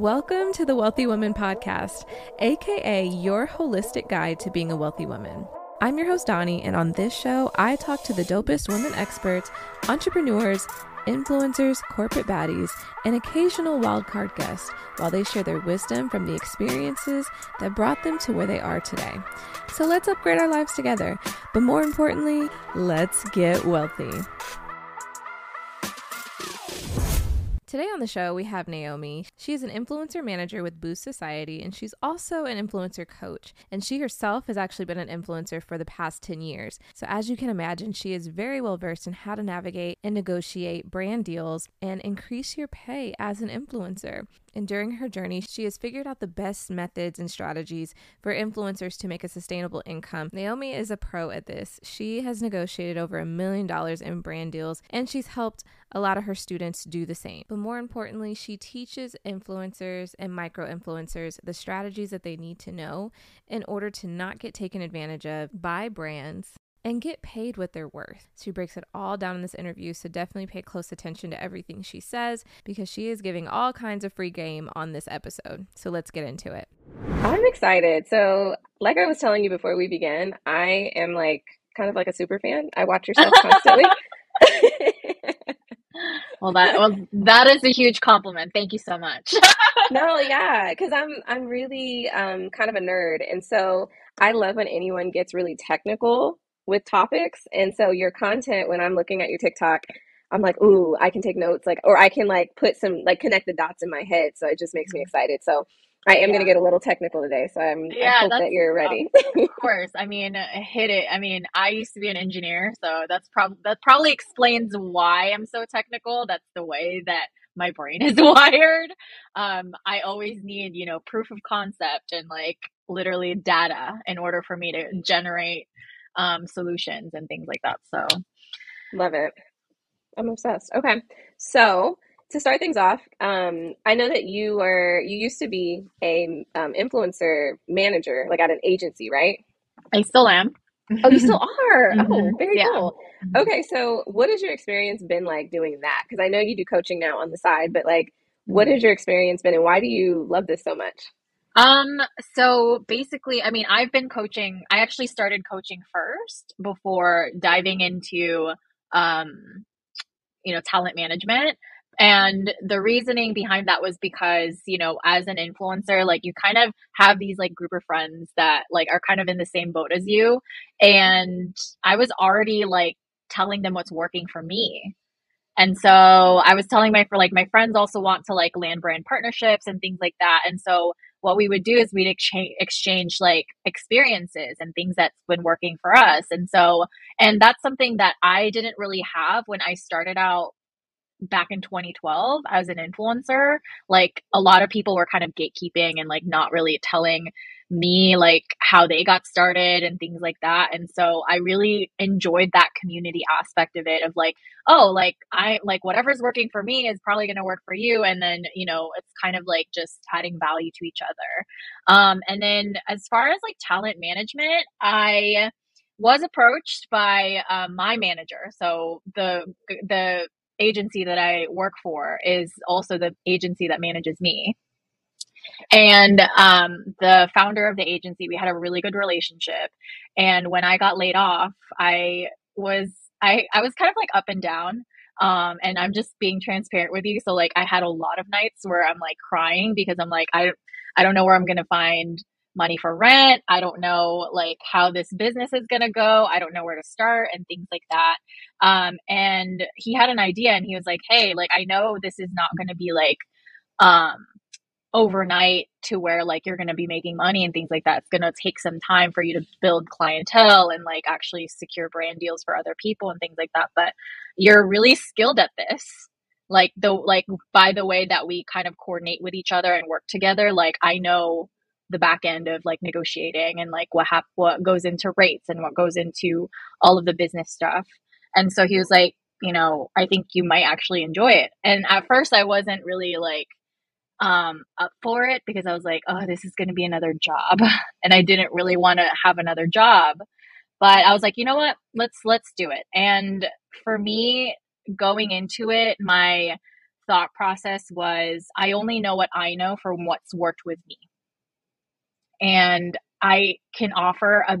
Welcome to the Wealthy Woman Podcast, aka your holistic guide to being a wealthy woman. I'm your host, Doni, and on this show, I talk to the dopest women experts, entrepreneurs, influencers, corporate baddies, and occasional wildcard guests while they share their wisdom from the experiences that brought them to where they are today. So let's upgrade our lives together, but more importantly, let's get wealthy. Today on the show, we have Naomi. She is an influencer manager with Boost Society, and she's also an influencer coach. And she herself has actually been an influencer for the past 10 years. So, as you can imagine, she is very well versed in how to navigate and negotiate brand deals and increase your pay as an influencer. And during her journey, she has figured out the best methods and strategies for influencers to make a sustainable income. Naomi is a pro at this. She has negotiated over a million dollars in brand deals, and she's helped a lot of her students do the same. But more importantly, she teaches influencers and micro influencers the strategies that they need to know in order to not get taken advantage of by brands and get paid what they're worth. She breaks it all down in this interview, so definitely pay close attention to everything she says because she is giving all kinds of free game on this episode. So let's get into it. I'm excited. So, like I was telling you before we began, I am like kind of like a super fan. I watch yourself constantly. well that well that is a huge compliment. Thank you so much. No yeah because i'm i'm really um kind of a nerd and so i love when anyone gets really technical with topics and so your content when i'm looking at your tiktok i'm like ooh i can take notes like or i can like put some like connect the dots in my head so it just makes me mm-hmm. excited. So I am yeah. going to get a little technical today, so I'm. Yeah, I hope that you're ready. of course, I mean, hit it. I mean, I used to be an engineer, so that's probably that probably explains why I'm so technical. That's the way that my brain is wired. Um, I always need, you know, proof of concept and like literally data in order for me to generate um, solutions and things like that. So, love it. I'm obsessed. Okay, so to start things off, um, I know that you were you used to be a um, influencer manager, like at an agency, right? I still am. oh, you still are. Oh, mm-hmm. Oh, very yeah. cool. Mm-hmm. Okay, so what has your experience been like doing that? Because I know you do coaching now on the side, but like, what mm-hmm. has your experience been, and why do you love this so much? Um, so basically, I mean, I've been coaching. I actually started coaching first before diving into um, you know, talent management. And the reasoning behind that was because, you know, as an influencer, like you kind of have these like group of friends that like are kind of in the same boat as you. And I was already like telling them what's working for me. And so I was telling my for like my friends also want to like land brand partnerships and things like that. And so what we would do is we'd exchange exchange like experiences and things that's been working for us. And so and that's something that I didn't really have when I started out back in 2012 as an influencer, like a lot of people were kind of gatekeeping and like not really telling me like how they got started and things like that. And so I really enjoyed that community aspect of it of like, oh, like I like whatever's working for me is probably going to work for you. And then, you know, it's kind of like just adding value to each other. Um, and then as far as like talent management, I was approached by um, my manager. So the the agency that I work for is also the agency that manages me. And um, the founder of the agency, we had a really good relationship. And when I got laid off, I was I I was kind of like up and down. Um, and I'm just being transparent with you. So like I had a lot of nights where I'm like crying because I'm like I I don't know where I'm gonna find money for rent. I don't know like how this business is going to go. I don't know where to start and things like that. Um, and he had an idea and he was like, Hey, like, I know this is not going to be like, um, overnight to where like you're going to be making money and things like that. It's going to take some time for you to build clientele and like actually secure brand deals for other people and things like that. But you're really skilled at this. Like the like by the way that we kind of coordinate with each other and work together, like I know the back end of like negotiating and like what hap- what goes into rates and what goes into all of the business stuff. And so he was like, you know, I think you might actually enjoy it. And at first I wasn't really like um up for it because I was like, oh, this is going to be another job and I didn't really want to have another job. But I was like, you know what? Let's let's do it. And for me going into it, my thought process was I only know what I know from what's worked with me. And I can offer a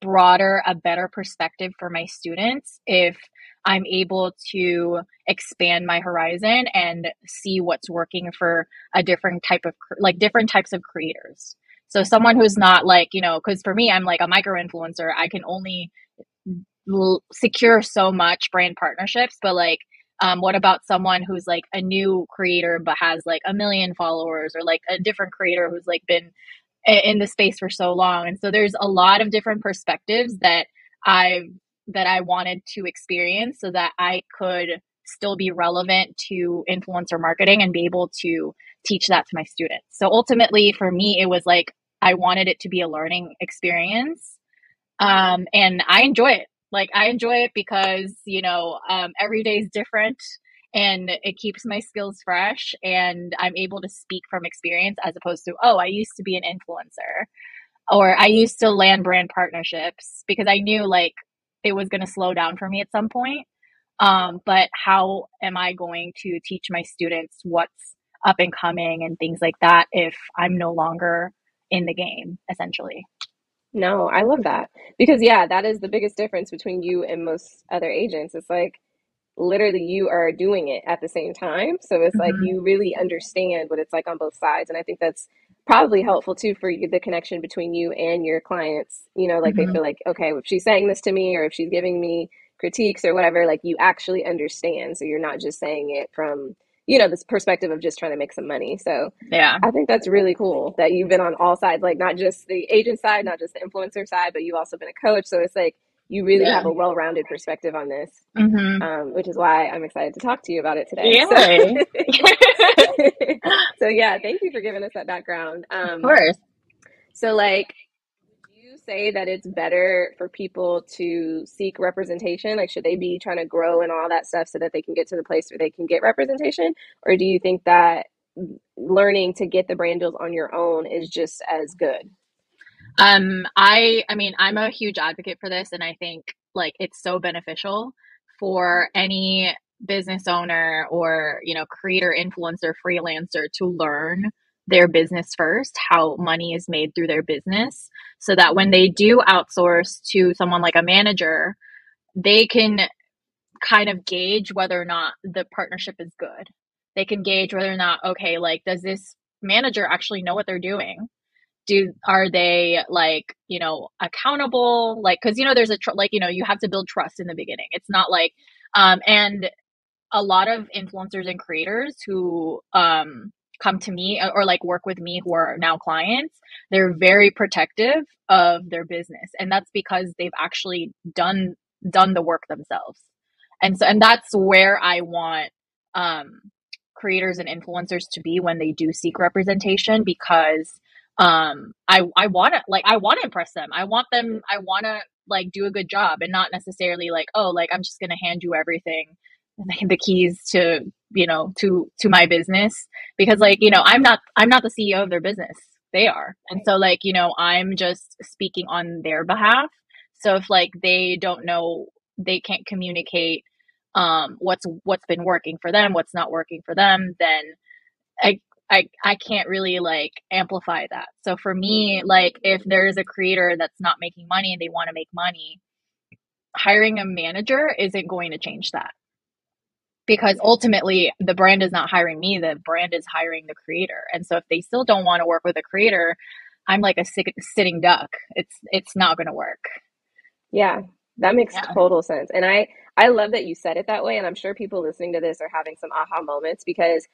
broader, a better perspective for my students if I'm able to expand my horizon and see what's working for a different type of like different types of creators. So someone who's not like, you know, cuz for me I'm like a micro influencer, I can only l- secure so much brand partnerships, but like um, what about someone who's like a new creator but has like a million followers or like a different creator who's like been in the space for so long. And so there's a lot of different perspectives that i that i wanted to experience so that i could still be relevant to influencer marketing and be able to teach that to my students. So ultimately for me it was like i wanted it to be a learning experience um, and i enjoy it. Like i enjoy it because you know um, every day is different and it keeps my skills fresh and I'm able to speak from experience as opposed to, oh, I used to be an influencer or I used to land brand partnerships because I knew like it was going to slow down for me at some point. Um, but how am I going to teach my students what's up and coming and things like that if I'm no longer in the game, essentially? No, I love that because yeah, that is the biggest difference between you and most other agents. It's like literally you are doing it at the same time. So it's like Mm-hmm. you really understand what it's like on both sides. And I think that's probably helpful too for you, the connection between you and your clients. You know, like they Mm-hmm. feel like, okay, if she's saying this to me or if she's giving me critiques or whatever, like you actually understand. So you're not just saying it from, you know, this perspective of just trying to make some money. So Yeah. I think that's really cool that you've been on all sides, like not just the agent side, not just the influencer side, but you've also been a coach. So it's like you really Yeah. have a well rounded perspective on this Mm-hmm. um, which is why I'm excited to talk to you about it today. Yay. So, so yeah, thank you for giving us that background. of Um, course. so like, you say that it's better for people to seek representation? Like, should they be trying to grow and all that stuff so that they can get to the place where they can get representation? Or do you think that learning to get the brand deals on your own is just as good? Um, I I mean, I'm a huge advocate for this and I think like it's so beneficial for any business owner or, you know, creator, influencer, freelancer to learn their business first, how money is made through their business, so that when they do outsource to someone like a manager, they can kind of gauge whether or not the partnership is good. They can gauge whether or not, okay, like, does this manager actually know what they're doing? Do are they like you know accountable? Like because you know there's a tr- like you know you have to build trust in the beginning. It's not like um and a lot of influencers and creators who um come to me or like work with me who are now clients they're very protective of their business and that's because they've actually done done the work themselves. And so and that's where i want um creators and influencers to be when they do seek representation because um i i want to like i want to impress them. I want them i want to like do a good job and not necessarily like oh like i'm just going to hand you everything like the keys to you know to to my business. Because like you know i'm not i'm not the ceo of their business. They are. And so like you know i'm just speaking on their behalf. So if like they don't know they can't communicate um what's what's been working for them what's not working for them then i I, I can't really like amplify that. So for me, like if there's a creator that's not making money and they want to make money, hiring a manager isn't going to change that. Because ultimately the brand is not hiring me, the brand is hiring the creator. And so if they still don't want to work with a creator, I'm like a sick, sitting duck. It's it's not going to work. Yeah, that makes Yeah. total sense. And I I love that you said it that way. And I'm sure people listening to this are having some aha moments because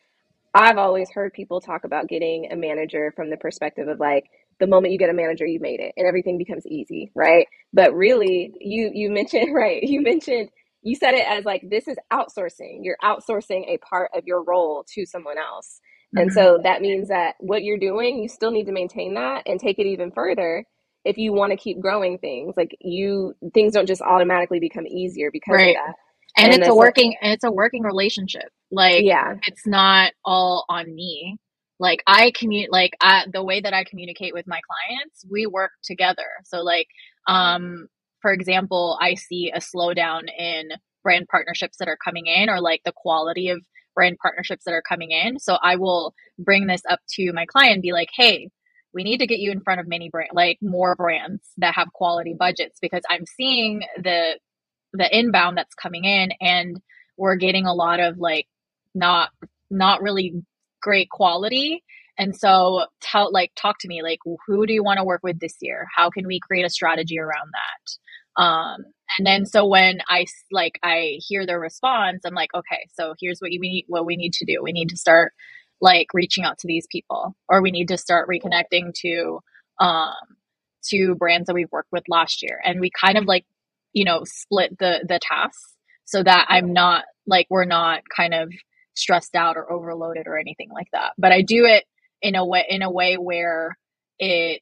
I've always heard people talk about getting a manager from the perspective of like the moment you get a manager, you made it and everything becomes easy, right? But really, you you mentioned right, you mentioned you said it as like this is outsourcing. You're outsourcing a part of your role to someone else. And Mhm. so that means that what you're doing, you still need to maintain that and take it even further if you want to keep growing things. Like you things don't just automatically become easier because Right. of that. And And it's a like working and it's a working relationship. Like yeah. it's not all on me. Like I commute like I, the way that I communicate with my clients, we work together. So like um for example, I see a slowdown in brand partnerships that are coming in or like the quality of brand partnerships that are coming in. So I will bring this up to my client and be like, hey, we need to get you in front of many brand like more brands that have quality budgets because I'm seeing the the inbound that's coming in and we're getting a lot of like not not really great quality. And so tell like talk to me like who do you want to work with this year? How can we create a strategy around that? Um and then so when i like i hear their response i'm like okay so here's what you need what we need to do. We need to start like reaching out to these people or we need to start reconnecting to um to brands that we've worked with last year. And we kind of like you know split the the tasks so that i'm not like we're not kind of stressed out or overloaded or anything like that. But i do it in a way in a way where it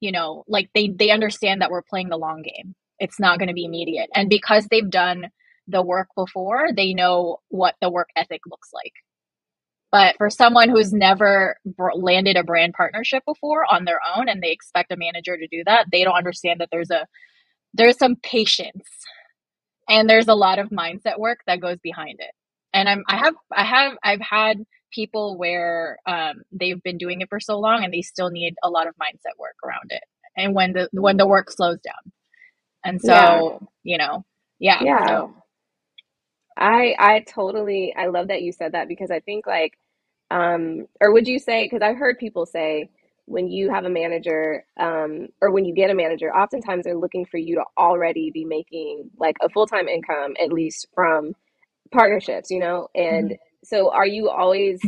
you know like they they understand that we're playing the long game. It's not going to be immediate. And because they've done the work before they know what the work ethic looks like. But for someone who's never landed a brand partnership before on their own and they expect a manager to do that, they don't understand that there's a there's some patience and there's a lot of mindset work that goes behind it. And I'm I have I have I've had people where um, they've been doing it for so long and they still need a lot of mindset work around it. And when the when the work slows down. And so, yeah. you know, yeah. Yeah. So. I I totally I love that you said that because I think like um, or would you say, because I've heard people say when you have a manager um, or when you get a manager, oftentimes they're looking for you to already be making like a full time income, at least from partnerships, you know? And mm-hmm. so are you always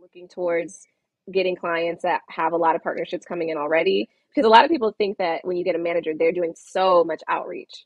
looking towards getting clients that have a lot of partnerships coming in already? Because a lot of people think that when you get a manager, they're doing so much outreach.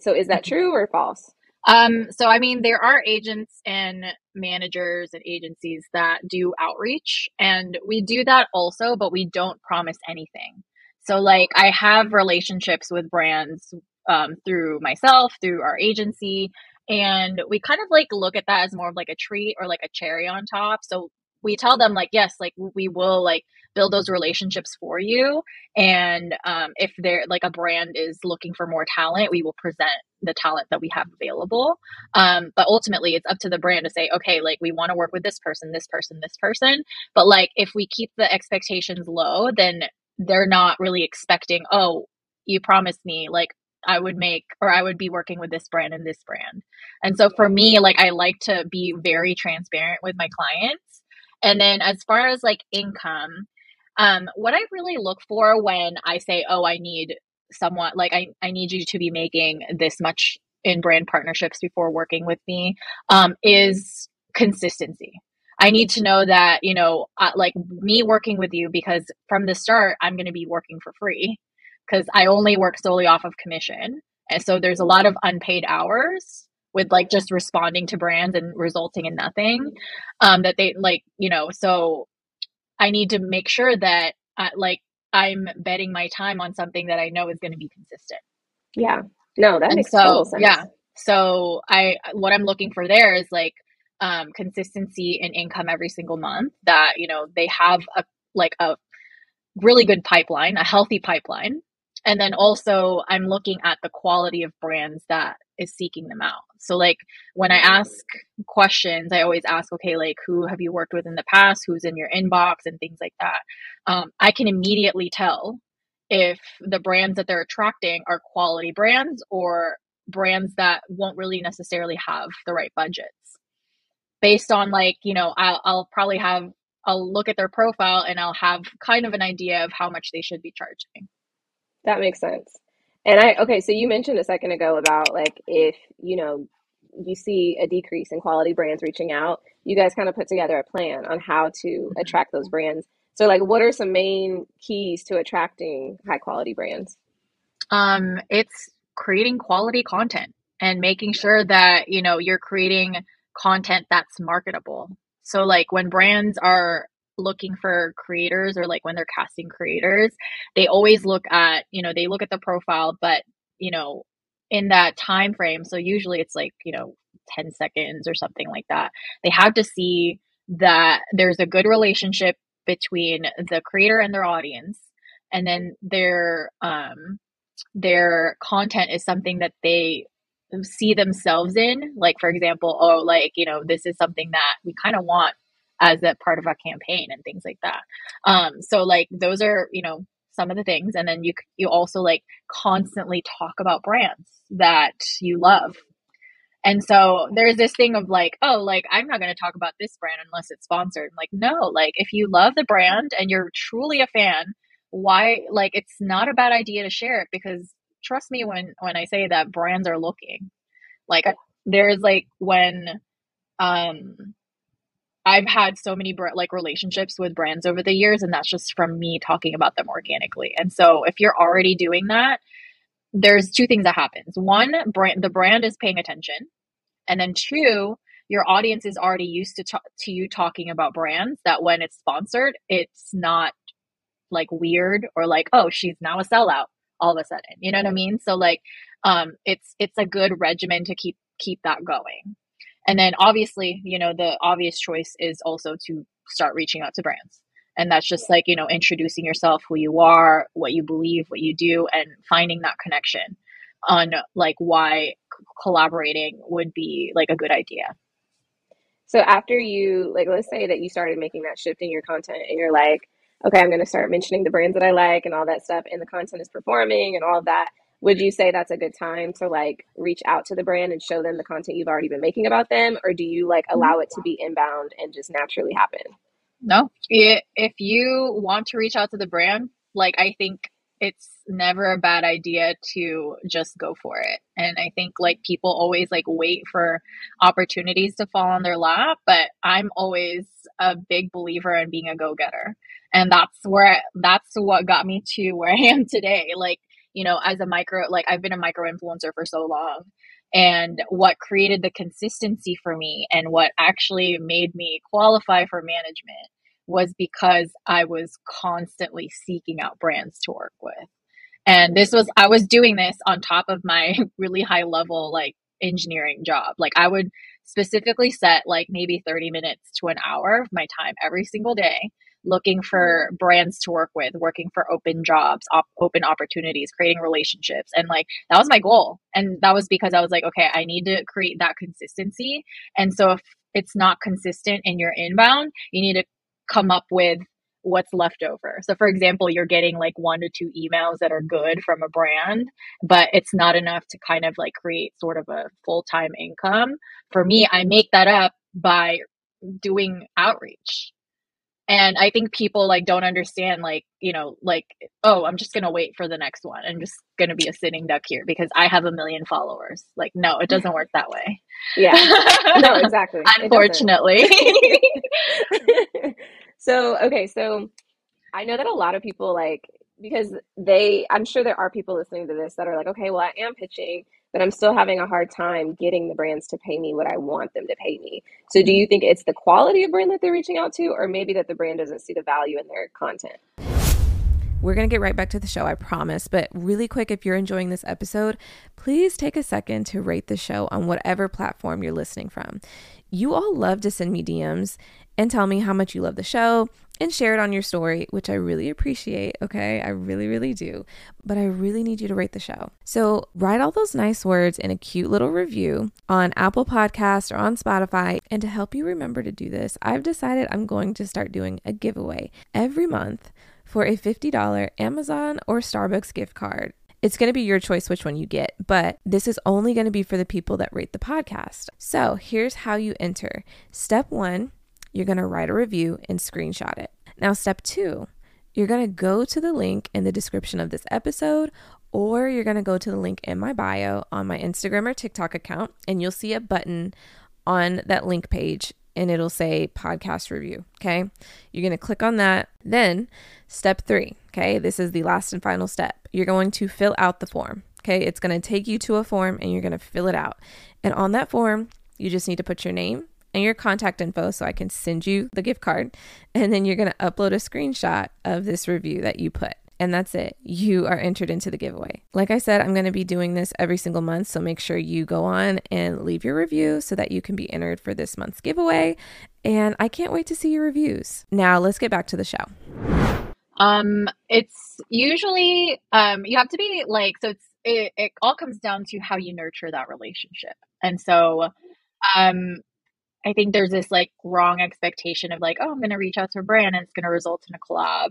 So is that mm-hmm. true or false? Um, so I mean, there are agents and managers and agencies that do outreach, and we do that also, but we don't promise anything. So, like, I have relationships with brands um, through myself, through our agency, and we kind of like look at that as more of like a treat or like a cherry on top. So we tell them like yes like we will like build those relationships for you. And um, if they're like a brand is looking for more talent we will present the talent that we have available. Um, but ultimately it's up to the brand to say okay like we want to work with this person this person this person. But like if we keep the expectations low then they're not really expecting oh you promised me like I would make or I would be working with this brand and this brand. And so for me, like I like to be very transparent with my clients. And then as far as like income, um, what I really look for when I say, oh, I need someone like I, I need you to be making this much in brand partnerships before working with me um, is consistency. I need to know that, you know, uh, like me working with you because from the start, I'm going to be working for free because I only work solely off of commission. And so there's a lot of unpaid hours with like just responding to brands and resulting in nothing um that they like you know so i need to make sure that uh, like i'm betting my time on something that i know is going to be consistent. Yeah. No that and makes so total sense. yeah so i what i'm looking for there is like um consistency in income every single month that you know they have a like a really good pipeline a healthy pipeline. And then also i'm looking at the quality of brands that is seeking them out so like when i ask questions i always ask okay like who have you worked with in the past? Who's in your inbox? and things like that. Um, i can immediately tell if the brands that they're attracting are quality brands or brands that won't really necessarily have the right budgets. Based on like you know I'll, I'll probably have i'll look at their profile and i'll have kind of an idea of how much they should be charging. That makes sense. And I, okay, so you mentioned a second ago about like if, you know, you see a decrease in quality brands reaching out, you guys kind of put together a plan on how to mm-hmm. attract those brands. So like what are some main keys to attracting high quality brands? Um, it's creating quality content and making sure that, you know, you're creating content that's marketable. So like when brands are looking for creators or like when they're casting creators, they always look at, you know, they look at the profile, but, you know, in that time frame, so usually it's like, you know, 10 seconds or something like that. They have to see that there's a good relationship between the creator and their audience and then their um their content is something that they see themselves in. Like, for example, oh, like, you know, this is something that we kind of want as a part of a campaign and things like that. Um, so like those are, you know, some of the things. And then you, you also like constantly talk about brands that you love. And so there's this thing of like, oh, like I'm not going to talk about this brand unless it's sponsored. like, no, like if you love the brand and you're truly a fan, why like it's not a bad idea to share it because trust me when when I say that brands are looking. Like there's like when um I've had so many like relationships with brands over the years and that's just from me talking about them organically. And so if you're already doing that, there's two things that happens. One, brand the brand is paying attention. And then two, your audience is already used to to, to you talking about brands that when it's sponsored, it's not like weird or like, oh, she's now a sellout all of a sudden. You know what I mean? So like um it's it's a good regimen to keep keep that going. And then obviously, you know, the obvious choice is also to start reaching out to brands. And that's just like, you know, introducing yourself, who you are, what you believe, what you do, and finding that connection on like why collaborating would be like a good idea. So after you like let's say that you started making that shift in your content and you're like, okay, I'm going to start mentioning the brands that I like and all that stuff, and the content is performing and all of that. Would you say that's a good time to like reach out to the brand and show them the content you've already been making about them, or do you like mm-hmm. allow it to be inbound and just naturally happen? No, if you want to reach out to the brand, like I think it's never a bad idea to just go for it. And I think like people always like wait for opportunities to fall on their lap, but I'm always a big believer in being a go-getter. And that's where that's what got me to where i am today. Like you know as a micro like i've been a micro influencer for so long. And what created the consistency for me and what actually made me qualify for management was because i was constantly seeking out brands to work with. And this was i was doing this on top of my really high level like engineering job. Like i would specifically set like maybe 30 minutes to an hour of my time every single day looking for brands to work with, working for open jobs, op- open opportunities, creating relationships. And like that was my goal. And that was because I was like, okay, I need to create that consistency. And so if it's not consistent in your inbound, you need to come up with what's left over. So for example, you're getting like one to two emails that are good from a brand, but it's not enough to kind of like create sort of a full-time income. For me, I make that up by doing outreach and i think people like don't understand like you know like oh i'm just gonna wait for the next one. I'm just gonna be a sitting duck here because i have a million followers. Like no it doesn't work that way. Yeah. No exactly. Unfortunately. So okay so i know that a lot of people like because they i'm sure there are people listening to this that are like okay well i am pitching but I'm still having a hard time getting the brands to pay me what I want them to pay me. So do mm-hmm. you think it's the quality of brand that they're reaching out to, or maybe that the brand doesn't see the value in their content? We're going to get right back to the show, I promise. But really quick, if you're enjoying this episode, please take a second to rate the show on whatever platform you're listening from. You all love to send me DMs and tell me how much you love the show and share it on your story, which I really appreciate. Okay. I really, really do. But I really need you to rate the show. So write all those nice words in a cute little review on Apple Podcast or on Spotify. And to help you remember to do this, I've decided I'm going to start doing a giveaway every month for a $50 Amazon or Starbucks gift card. It's going to be your choice which one you get, but this is only going to be for the people that rate the podcast. So here's how you enter. Step one, you're going to write a review and screenshot it. Now, step two, you're going to go to the link in the description of this episode, or you're going to go to the link in my bio on my Instagram or TikTok account, and you'll see a button on that link page and it'll say podcast review. Okay. You're going to click on that. Then, step three. Okay. This is the last and final step. You're going to fill out the form. Okay. It's going to take you to a form and you're going to fill it out. And on that form, you just need to put your name, and your contact info so I can send you the gift card. And then you're going to upload a screenshot of this review that you put. And that's it. You are entered into the giveaway. Like I said, I'm going to be doing this every single month. So make sure you go on and leave your review so that you can be entered for this month's giveaway. And I can't wait to see your reviews. Now, let's get back to the show. Um, it's usually um, you have to be like so. It's it, it all comes down to how you nurture that relationship. And so um I think there's this like wrong expectation of like, oh, I'm going to reach out to a brand and it's going to result in a collab.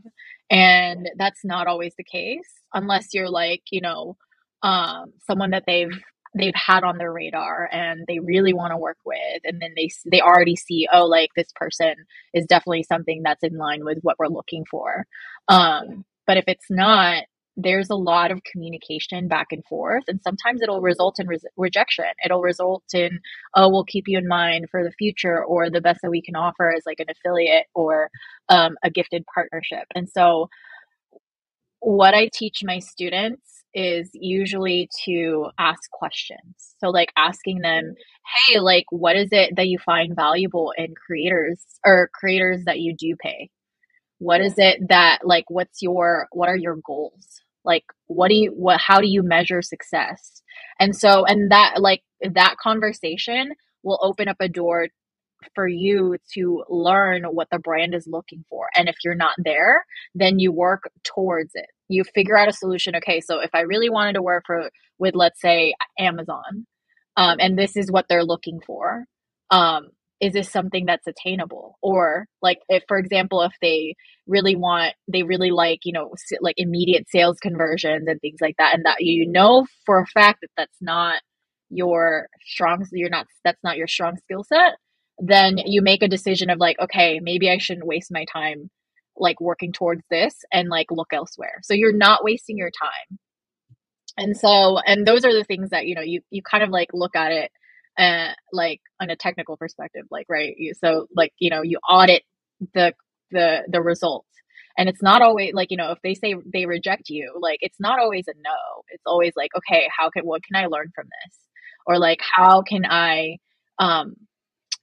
And that's not always the case unless you're like, you know, um, someone that they've they've had on their radar and they really want to work with and then they they already see oh like this person is definitely something that's in line with what we're looking for um but if it's not there's a lot of communication back and forth and sometimes it'll result in re- rejection. It'll result in oh we'll keep you in mind for the future or the best that we can offer is like an affiliate or um, a gifted partnership. And so what i teach my students is usually to ask questions. So like asking them hey like what is it that you find valuable in creators or creators that you do pay? What is it that like what's your what are your goals like what do you what how do you measure success? And so and that like that conversation will open up a door for you to learn what the brand is looking for. And if you're not there then you work towards it. You figure out a solution. Okay so if i really wanted to work for with let's say amazon um, and this is what they're looking for um, is this something that's attainable? Or like if for example if they really want they really like you know like immediate sales conversions and things like that and that you know for a fact that that's not your strong you're not that's not your strong skill set then you make a decision of like okay maybe i shouldn't waste my time like working towards this and like look elsewhere. So you're not wasting your time. And so and those are the things that you know you you kind of like look at it uh, like on a technical perspective like right so like you know you audit the the the results. And it's not always like you know if they say they reject you like it's not always a no. It's always like okay how can what can i learn from this? Or like how can i um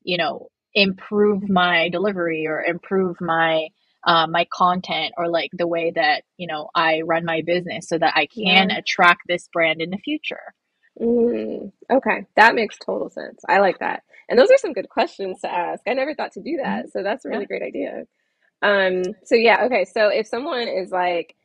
you know improve my delivery or improve my uh, my content or like the way that you know i run my business so that i can yeah. attract this brand in the future? Mm, okay, that makes total sense. I like that. And those are some good questions to ask. I never thought to do that. Mm-hmm. So that's a really yeah. great idea. Um, so yeah, okay. So if someone is like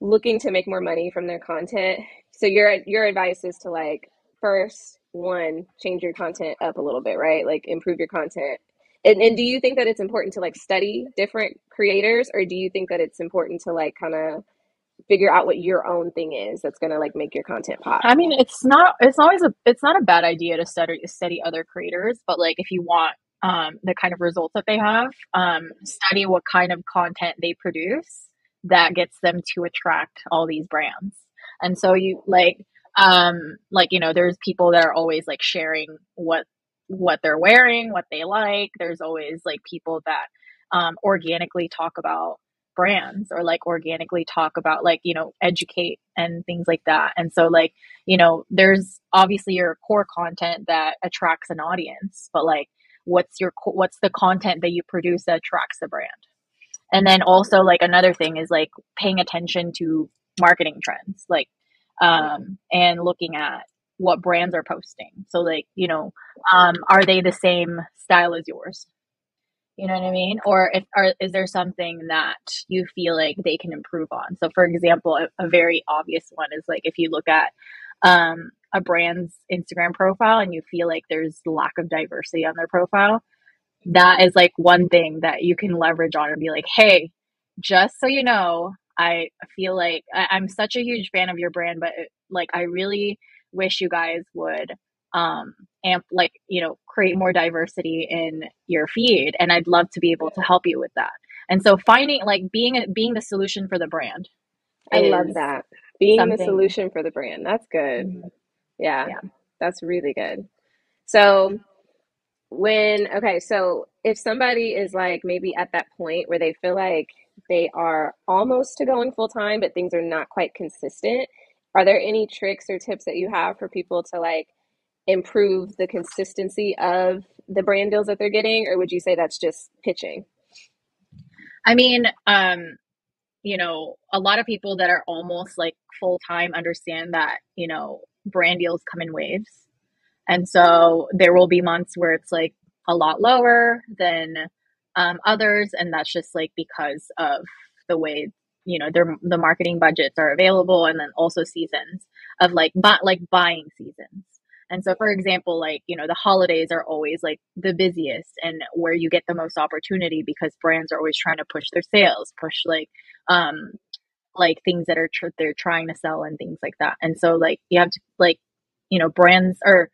looking to make more money from their content, so your your advice is to like first one, change your content up a little bit, right? Like improve your content. And, and do you think that it's important to like study different creators or do you think that it's important to like kind of figure out what your own thing is that's gonna like make your content pop. I mean, it's not it's always a it's not a bad idea to study study other creators, but like if you want um, the kind of results that they have, um, study what kind of content they produce that gets them to attract all these brands. And so you like um like you know there's people that are always like sharing what what they're wearing, what they like. There's always like people that um, organically talk about brands or like organically talk about like you know educate and things like that. And so like you know there's obviously your core content that attracts an audience but like what's your what's the content that you produce that attracts the brand? And then also like another thing is like paying attention to marketing trends like um and looking at what brands are posting. So like you know um are they the same style as yours you know what I mean? Or if are, is there something that you feel like they can improve on? So, for example, a, a very obvious one is like if you look at um, a brand's Instagram profile and you feel like there's lack of diversity on their profile, that is like one thing that you can leverage on and be like, hey, just so you know, I feel like I, I'm such a huge fan of your brand, but like I really wish you guys would um, amp like you know create more diversity in your feed and i'd love to be able to help you with that and so finding like being a, being the solution for the brand i love that being something. the solution for the brand that's good mm-hmm. yeah, yeah that's really good so when okay so if somebody is like maybe at that point where they feel like they are almost to going full time but things are not quite consistent are there any tricks or tips that you have for people to like improve the consistency of the brand deals that they're getting or would you say that's just pitching? I mean um you know a lot of people that are almost like full-time understand that you know brand deals come in waves. And so there will be months where it's like a lot lower than um, others and that's just like because of the way you know their the marketing budgets are available and then also seasons of like bu- like buying seasons and so for example like you know the holidays are always like the busiest and where you get the most opportunity because brands are always trying to push their sales push like um like things that are tr- they're trying to sell and things like that. And so like you have to like you know brands or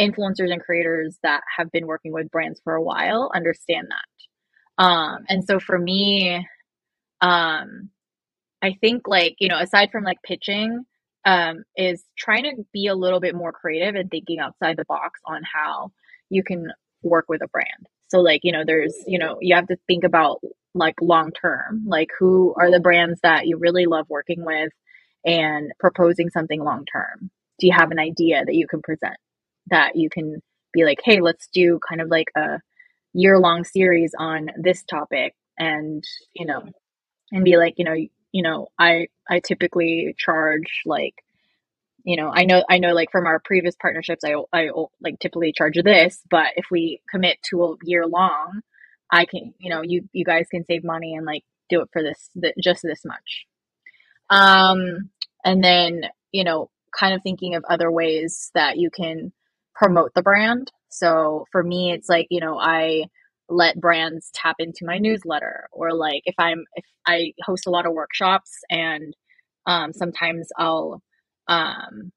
influencers and creators that have been working with brands for a while understand that. Um and so for me um I think like, you know, aside from like pitching, um, is trying to be a little bit more creative and thinking outside the box on how you can work with a brand. So like, you know, there's, you know, you have to think about like long term, like who are the brands that you really love working with and proposing something long term. Do you have an idea that you can present that you can be like, hey, let's do kind of like a year long series on this topic and, you know, and be like, you know, you know, I I typically charge like you know, I know I know like from our previous partnerships I I like typically charge this, but if we commit to a year long, I can, you know, you you guys can save money and like do it for this th- just this much. Um and then, you know, kind of thinking of other ways that you can promote the brand. So for me, it's like, you know, I let brands tap into my newsletter or like if i'm if i host a lot of workshops and um, sometimes i'll um,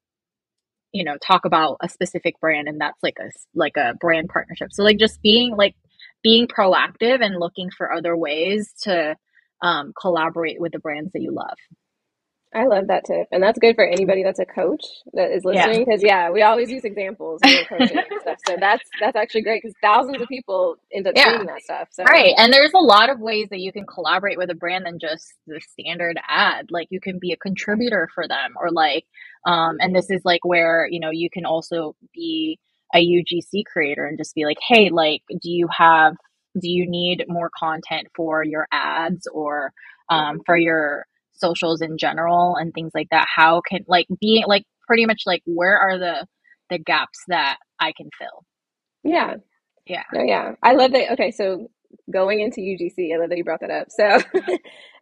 you know talk about a specific brand and that's like a like a brand partnership. So like just being like being proactive and looking for other ways to um, collaborate with the brands that you love I love that tip. And that's good for anybody that's a coach that is listening. Because yeah. yeah. we always use examples when we're coaching and stuff. So that's that's actually great because thousands of people end up yeah. seeing that stuff. So Right. And there's a lot of ways that you can collaborate with a brand than just the standard ad. Like you can be a contributor for them or like um and this is like where, you know, you can also be a UGC creator and just be like, hey, like, do you have do you need more content for your ads or um, for your socials in general and things like that how can like being like pretty much like where are the the gaps that i can fill? Yeah. Yeah. No, yeah. I love that okay so going into ugc i love that you brought that up. So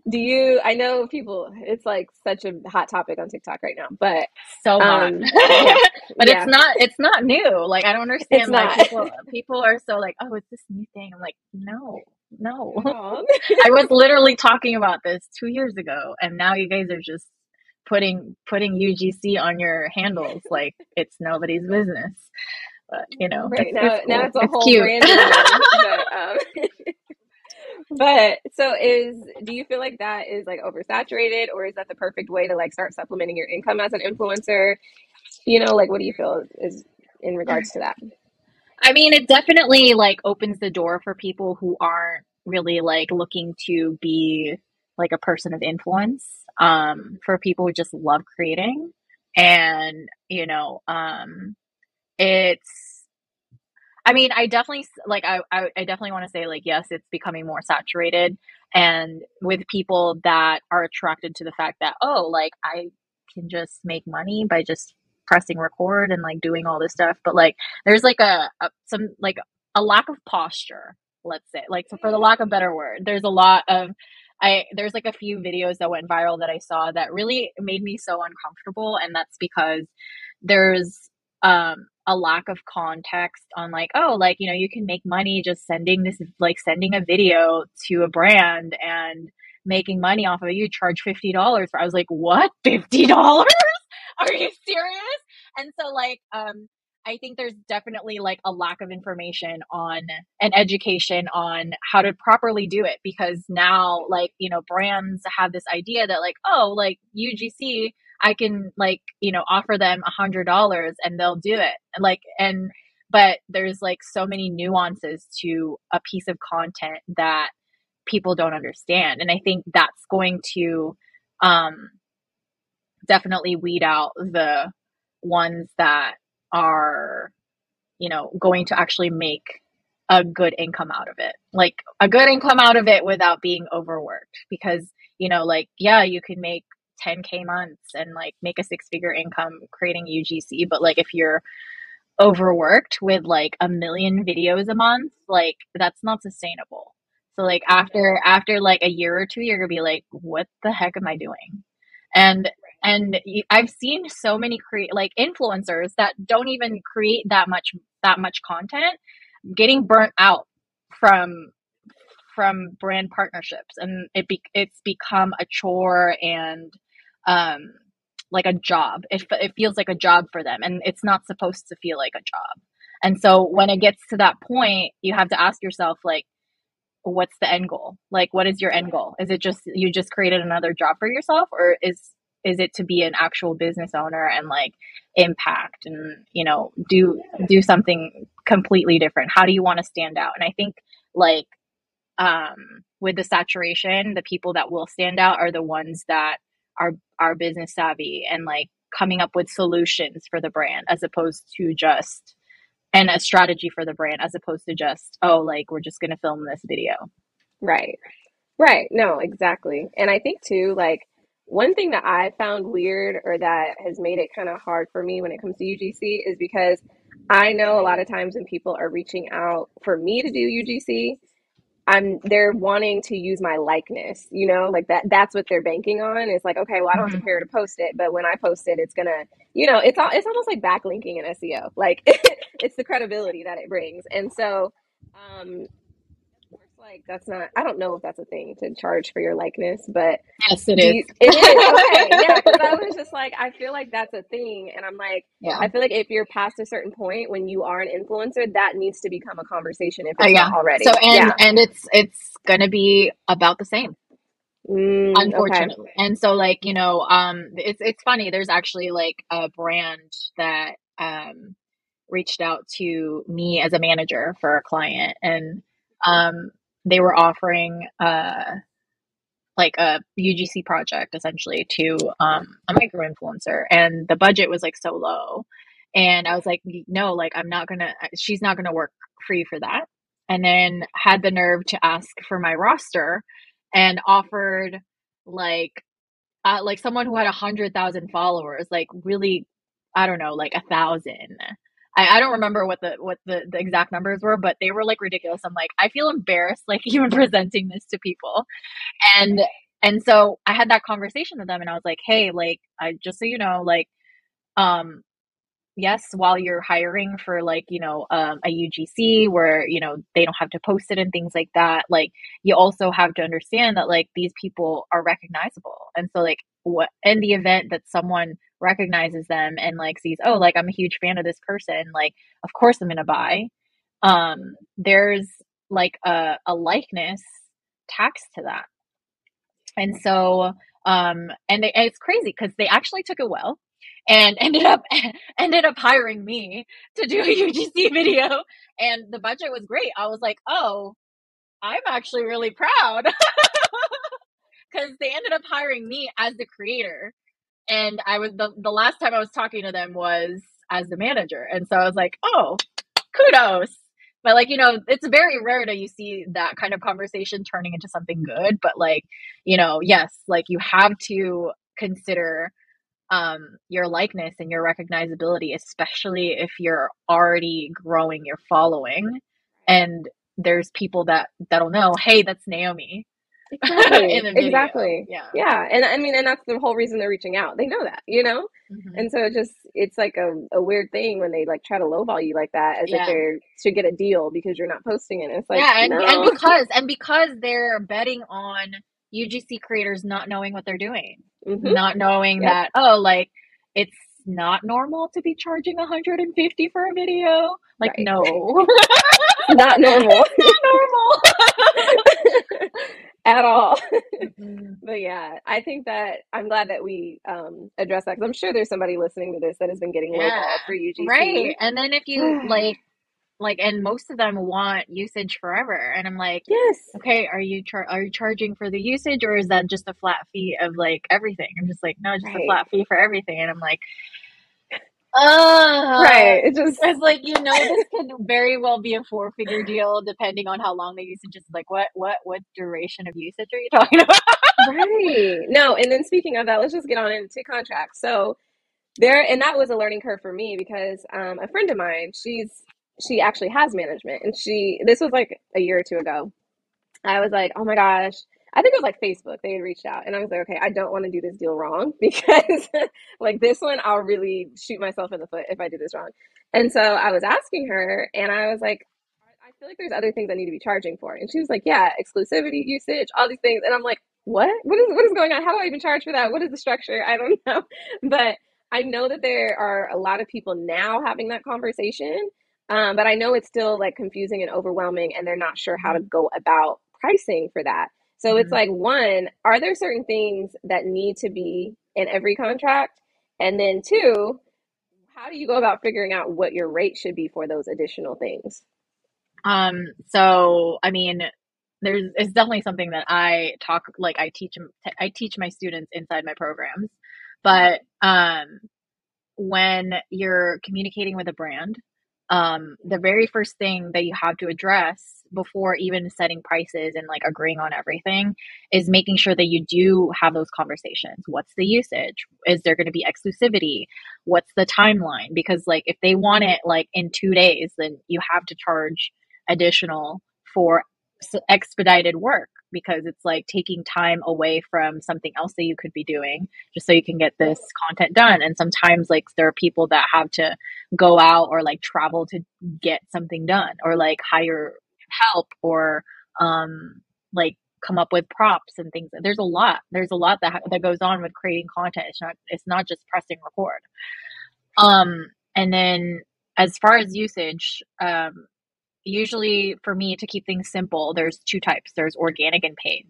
do you i know people it's like such a hot topic on tiktok right now but so hot. um, yeah, but yeah. it's not it's not new. Like i don't understand it's like not. people people are so like oh it's this new thing. I'm like no no. I was literally talking about this two years ago, and now you guys are just putting putting UGC on your handles like it's nobody's business. But you know, right now, it's cool. now it's a it's whole cute. brand. but, um, but so is do you feel like that is like oversaturated, or is that the perfect way to like start supplementing your income as an influencer? You know, like what do you feel is in regards to that? I mean, it definitely like opens the door for people who aren't really like looking to be like a person of influence. Um, for people who just love creating, and you know, um, it's. I mean, I definitely like. I I, I definitely want to say like yes, it's becoming more saturated, and with people that are attracted to the fact that oh, like I can just make money by just pressing record and like doing all this stuff but like there's like a, a some like a lack of posture let's say like so for the lack of better word there's a lot of I there's like a few videos that went viral that I saw that really made me so uncomfortable and that's because there's um a lack of context on like oh like you know you can make money just sending this like sending a video to a brand and making money off of it you charge $50 for I was like what? $50 are you serious? And so like um I think there's definitely like a lack of information on and education on how to properly do it because now like you know brands have this idea that like oh like UGC I can like you know offer them a hundred dollars and they'll do it. Like and but there's like so many nuances to a piece of content that people don't understand. And I think that's going to um definitely weed out the ones that are, you know, going to actually make a good income out of it. Like a good income out of it without being overworked. Because, you know, like, yeah, you can make 10K months and like make a six figure income creating UGC. But like if you're overworked with like a million videos a month, like that's not sustainable. So like after after like a year or two, you're gonna be like, what the heck am I doing? And and I've seen so many create like influencers that don't even create that much that much content getting burnt out from from brand partnerships and it be, it's become a chore and um like a job. It, it feels like a job for them and it's not supposed to feel like a job. And so when it gets to that point you have to ask yourself like what's the end goal? Like what is your end goal? Is it just you just created another job for yourself or is is it to be an actual business owner and like impact and you know do do something completely different? How do you want to stand out? And i think like um with the saturation the people that will stand out are the ones that are are business savvy and like coming up with solutions for the brand as opposed to just and a strategy for the brand as opposed to just oh like we're just going to film this video. Right. Right. No exactly. And i think too like one thing that i found weird or that has made it kind of hard for me when it comes to ugc is because i know a lot of times when people are reaching out for me to do ugc I'm they're wanting to use my likeness, you know, like that that's what they're banking on. It's like, okay, well, I don't have to mm-hmm. pay her to post it, but when I post it, it's gonna, you know, it's all it's almost like backlinking in SEO. Like it's the credibility that it brings. And so um like that's not i don't know if that's a thing to charge for your likeness but yes it is you, it is okay yeah because i was just like i feel like that's a thing and i'm like yeah. i feel like if you're past a certain point when you are an influencer that needs to become a conversation if it's oh, yeah. not already so and yeah. and it's it's gonna be about the same mm, unfortunately okay. and so like you know um it's it's funny there's actually like a brand that um reached out to me as a manager for a client and um they were offering uh like a UGC project essentially to um, a micro influencer, and the budget was like so low. And I was like, no, like I'm not gonna. She's not gonna work free for that. And then had the nerve to ask for my roster, and offered like, uh, like someone who had a hundred thousand followers, like really, I don't know, like a thousand. I, I don't remember what the what the, the exact numbers were, but they were like ridiculous. I'm like, I feel embarrassed like even presenting this to people. And and so I had that conversation with them and I was like, hey, like I just so you know, like um yes, while you're hiring for like, you know, um, a UGC where, you know, they don't have to post it and things like that, like you also have to understand that like these people are recognizable. And so like what in the event that someone recognizes them and like sees oh like i'm a huge fan of this person like of course i'm gonna buy um there's like a, a likeness tax to that and so um and, they, and it's crazy because they actually took it well and ended up ended up hiring me to do a UGC video and the budget was great. I was like, "Oh, I'm actually really proud." Cuz they ended up hiring me as the creator and I was the, the last time I was talking to them was as the manager. And so I was like, oh, kudos. But like, you know, it's very rare that you see that kind of conversation turning into something good. But like, you know, yes, like you have to consider um your likeness and your recognizability, especially if you're already growing your following and there's people that that'll know, hey, that's Naomi Exactly. exactly. Yeah. Yeah. And I mean, and that's the whole reason they're reaching out. They know that, you know? Mm-hmm. And so it just, it's like a, a weird thing when they like try to lowball you like that as yeah. if they're to get a deal because you're not posting it. It's like, yeah. And, no. and because, and because they're betting on UGC creators not knowing what they're doing, mm-hmm. not knowing yep. that, oh, like it's not normal to be charging 150 for a video. Like, right. no. not normal. not normal at all. Mm-hmm. but yeah, I think that I'm glad that we um address that because I'm sure there's somebody listening to this that has been getting yeah. lowballed for UGC. Right. And then if you like like and most of them want usage forever and i'm like yes okay are you char- are you charging for the usage or is that just a flat fee of like everything i'm just like no just right. a flat fee for everything and i'm like uh, right. It just it's like you know this could very well be a four figure deal depending on how long the usage is. Like what what what duration of usage are you talking about? right. No, and then speaking of that, let's just get on into contracts. So there, and that was a learning curve for me because um, a friend of mine, she's she actually has management, and she this was like a year or two ago, I was like, oh my gosh. I think it was like Facebook. They had reached out, and I was like, okay, I don't want to do this deal wrong because, like, this one, I'll really shoot myself in the foot if I do this wrong. And so I was asking her, and I was like, I feel like there's other things I need to be charging for. And she was like, yeah, exclusivity, usage, all these things. And I'm like, what? What is what is going on? How do I even charge for that? What is the structure? I don't know. But I know that there are a lot of people now having that conversation. Um, but I know it's still like confusing and overwhelming, and they're not sure how to go about pricing for that. So mm-hmm. it's like, one, are there certain things that need to be in every contract? And then two, how do you go about figuring out what your rate should be for those additional things? Um, so I mean, there's it's definitely something that I talk like I teach I teach my students inside my programs. But um when you're communicating with a brand, um, the very first thing that you have to address before even setting prices and like agreeing on everything is making sure that you do have those conversations. What's the usage? Is there going to be exclusivity? What's the timeline? Because like if they want it like in two days, then you have to charge additional for expedited work because it's like taking time away from something else that you could be doing just so you can get this content done. And sometimes like there are people that have to go out or like travel to get something done or like hire help or um like come up with props and things. There's a lot. There's a lot that that goes on with creating content. It's not it's not just pressing record. Um and then as far as usage um usually for me to keep things simple, there's two types. There's organic and paid.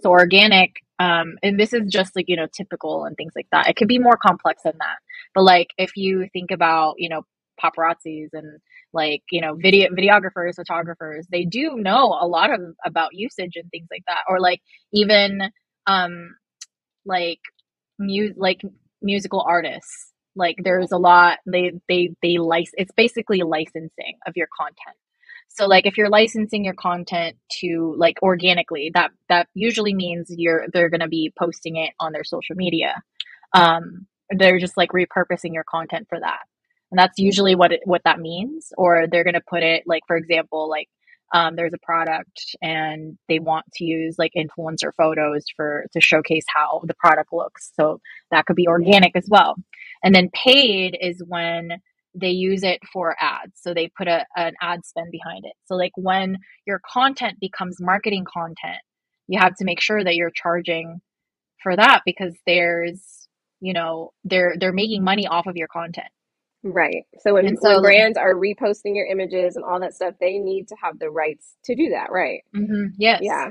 So organic, um, and this is just like, you know, typical and things like that. It could be more complex than that. But like if you think about, you know, paparazzis and like, you know, video videographers, photographers, they do know a lot of about usage and things like that. Or like even um like mu- like musical artists like there's a lot they they they license it's basically licensing of your content. So like if you're licensing your content to like organically, that that usually means you're they're going to be posting it on their social media. Um they're just like repurposing your content for that. And that's usually what it, what that means or they're going to put it like for example like um, there's a product and they want to use like influencer photos for to showcase how the product looks so that could be organic as well and then paid is when they use it for ads so they put a, an ad spend behind it so like when your content becomes marketing content you have to make sure that you're charging for that because there's you know they're they're making money off of your content Right. So when, so when brands are reposting your images and all that stuff, they need to have the rights to do that, right? Mm-hmm. Yes. Yeah.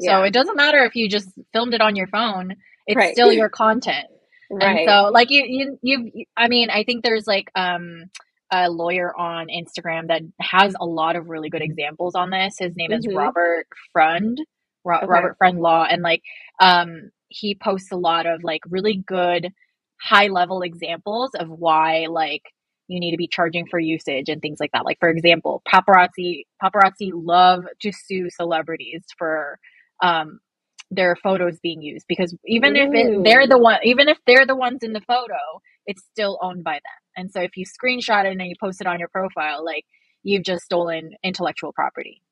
So yeah. it doesn't matter if you just filmed it on your phone; it's right. still your content. Right. And so, like you, you, you. I mean, I think there's like um a lawyer on Instagram that has a lot of really good examples on this. His name mm-hmm. is Robert Freund, Ro- okay. Robert Freund Law, and like um he posts a lot of like really good high level examples of why like you need to be charging for usage and things like that. Like for example, paparazzi paparazzi love to sue celebrities for um, their photos being used because even Ooh. if it, they're the one, even if they're the ones in the photo, it's still owned by them. And so if you screenshot it and you post it on your profile, like you've just stolen intellectual property.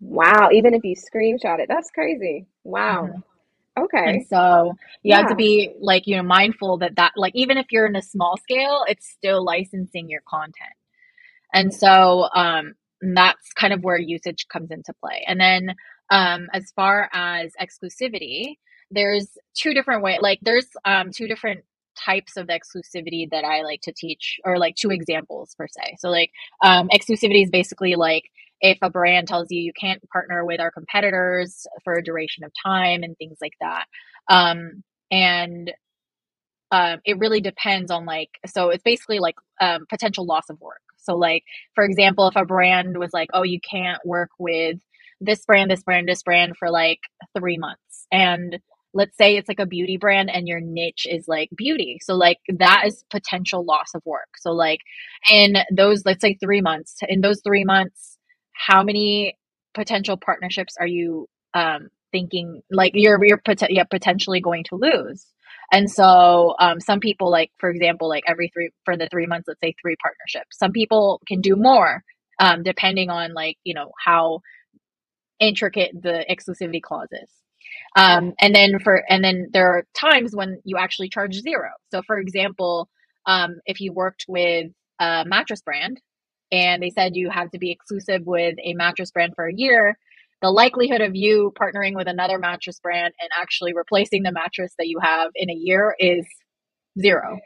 Wow! Even if you screenshot it, that's crazy. Wow. Mm-hmm. Okay. And so you yeah. have to be like, you know, mindful that that, like, even if you're in a small scale, it's still licensing your content. And so, um, that's kind of where usage comes into play. And then, um, as far as exclusivity, there's two different ways, like, there's, um, two different types of exclusivity that I like to teach, or like two examples per se. So, like, um, exclusivity is basically like if a brand tells you you can't partner with our competitors for a duration of time and things like that. Um, and uh, it really depends on like, so it's basically like um, potential loss of work. So, like, for example, if a brand was like, oh, you can't work with this brand, this brand, this brand for like three months. And let's say it's like a beauty brand and your niche is like beauty. So like that is potential loss of work. So like in those, let's say three months, in those three months, how many potential partnerships are you um, thinking like you're you're pot- yeah, potentially going to lose? And so um, some people like for example like every three for the three months let's say three partnerships. Some people can do more um, depending on like you know how intricate the exclusivity clauses. Um, and then for and then there are times when you actually charge zero. So for example, um, if you worked with a mattress brand and they said you have to be exclusive with a mattress brand for a year, the likelihood of you partnering with another mattress brand and actually replacing the mattress that you have in a year is zero.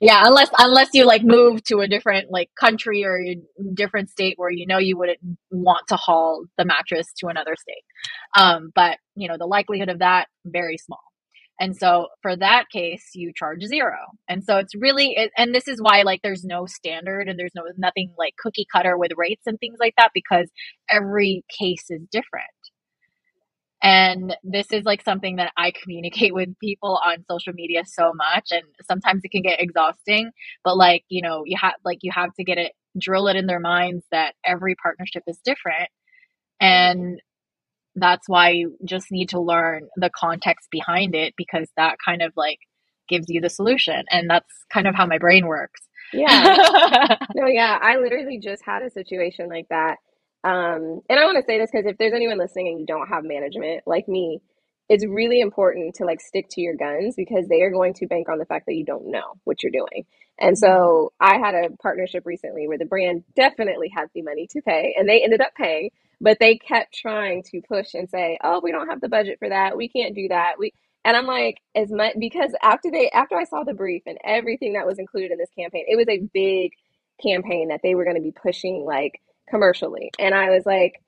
Yeah, unless unless you like move to a different like country or a different state where you know you wouldn't want to haul the mattress to another state. Um, but you know the likelihood of that very small. And so for that case, you charge zero. And so it's really, it, and this is why like there's no standard and there's no nothing like cookie cutter with rates and things like that because every case is different. And this is like something that I communicate with people on social media so much. And sometimes it can get exhausting, but like, you know, you have, like, you have to get it, drill it in their minds that every partnership is different. And that's why you just need to learn the context behind it because that kind of like gives you the solution. And that's kind of how my brain works. Yeah. no, yeah. I literally just had a situation like that um, and I want to say this because if there's anyone listening and you don't have management like me, it's really important to like stick to your guns because they are going to bank on the fact that you don't know what you're doing. And so I had a partnership recently where the brand definitely had the money to pay and they ended up paying, but they kept trying to push and say, "Oh, we don't have the budget for that. We can't do that." We and I'm like, as much because after they after I saw the brief and everything that was included in this campaign, it was a big campaign that they were going to be pushing like commercially. And I was like,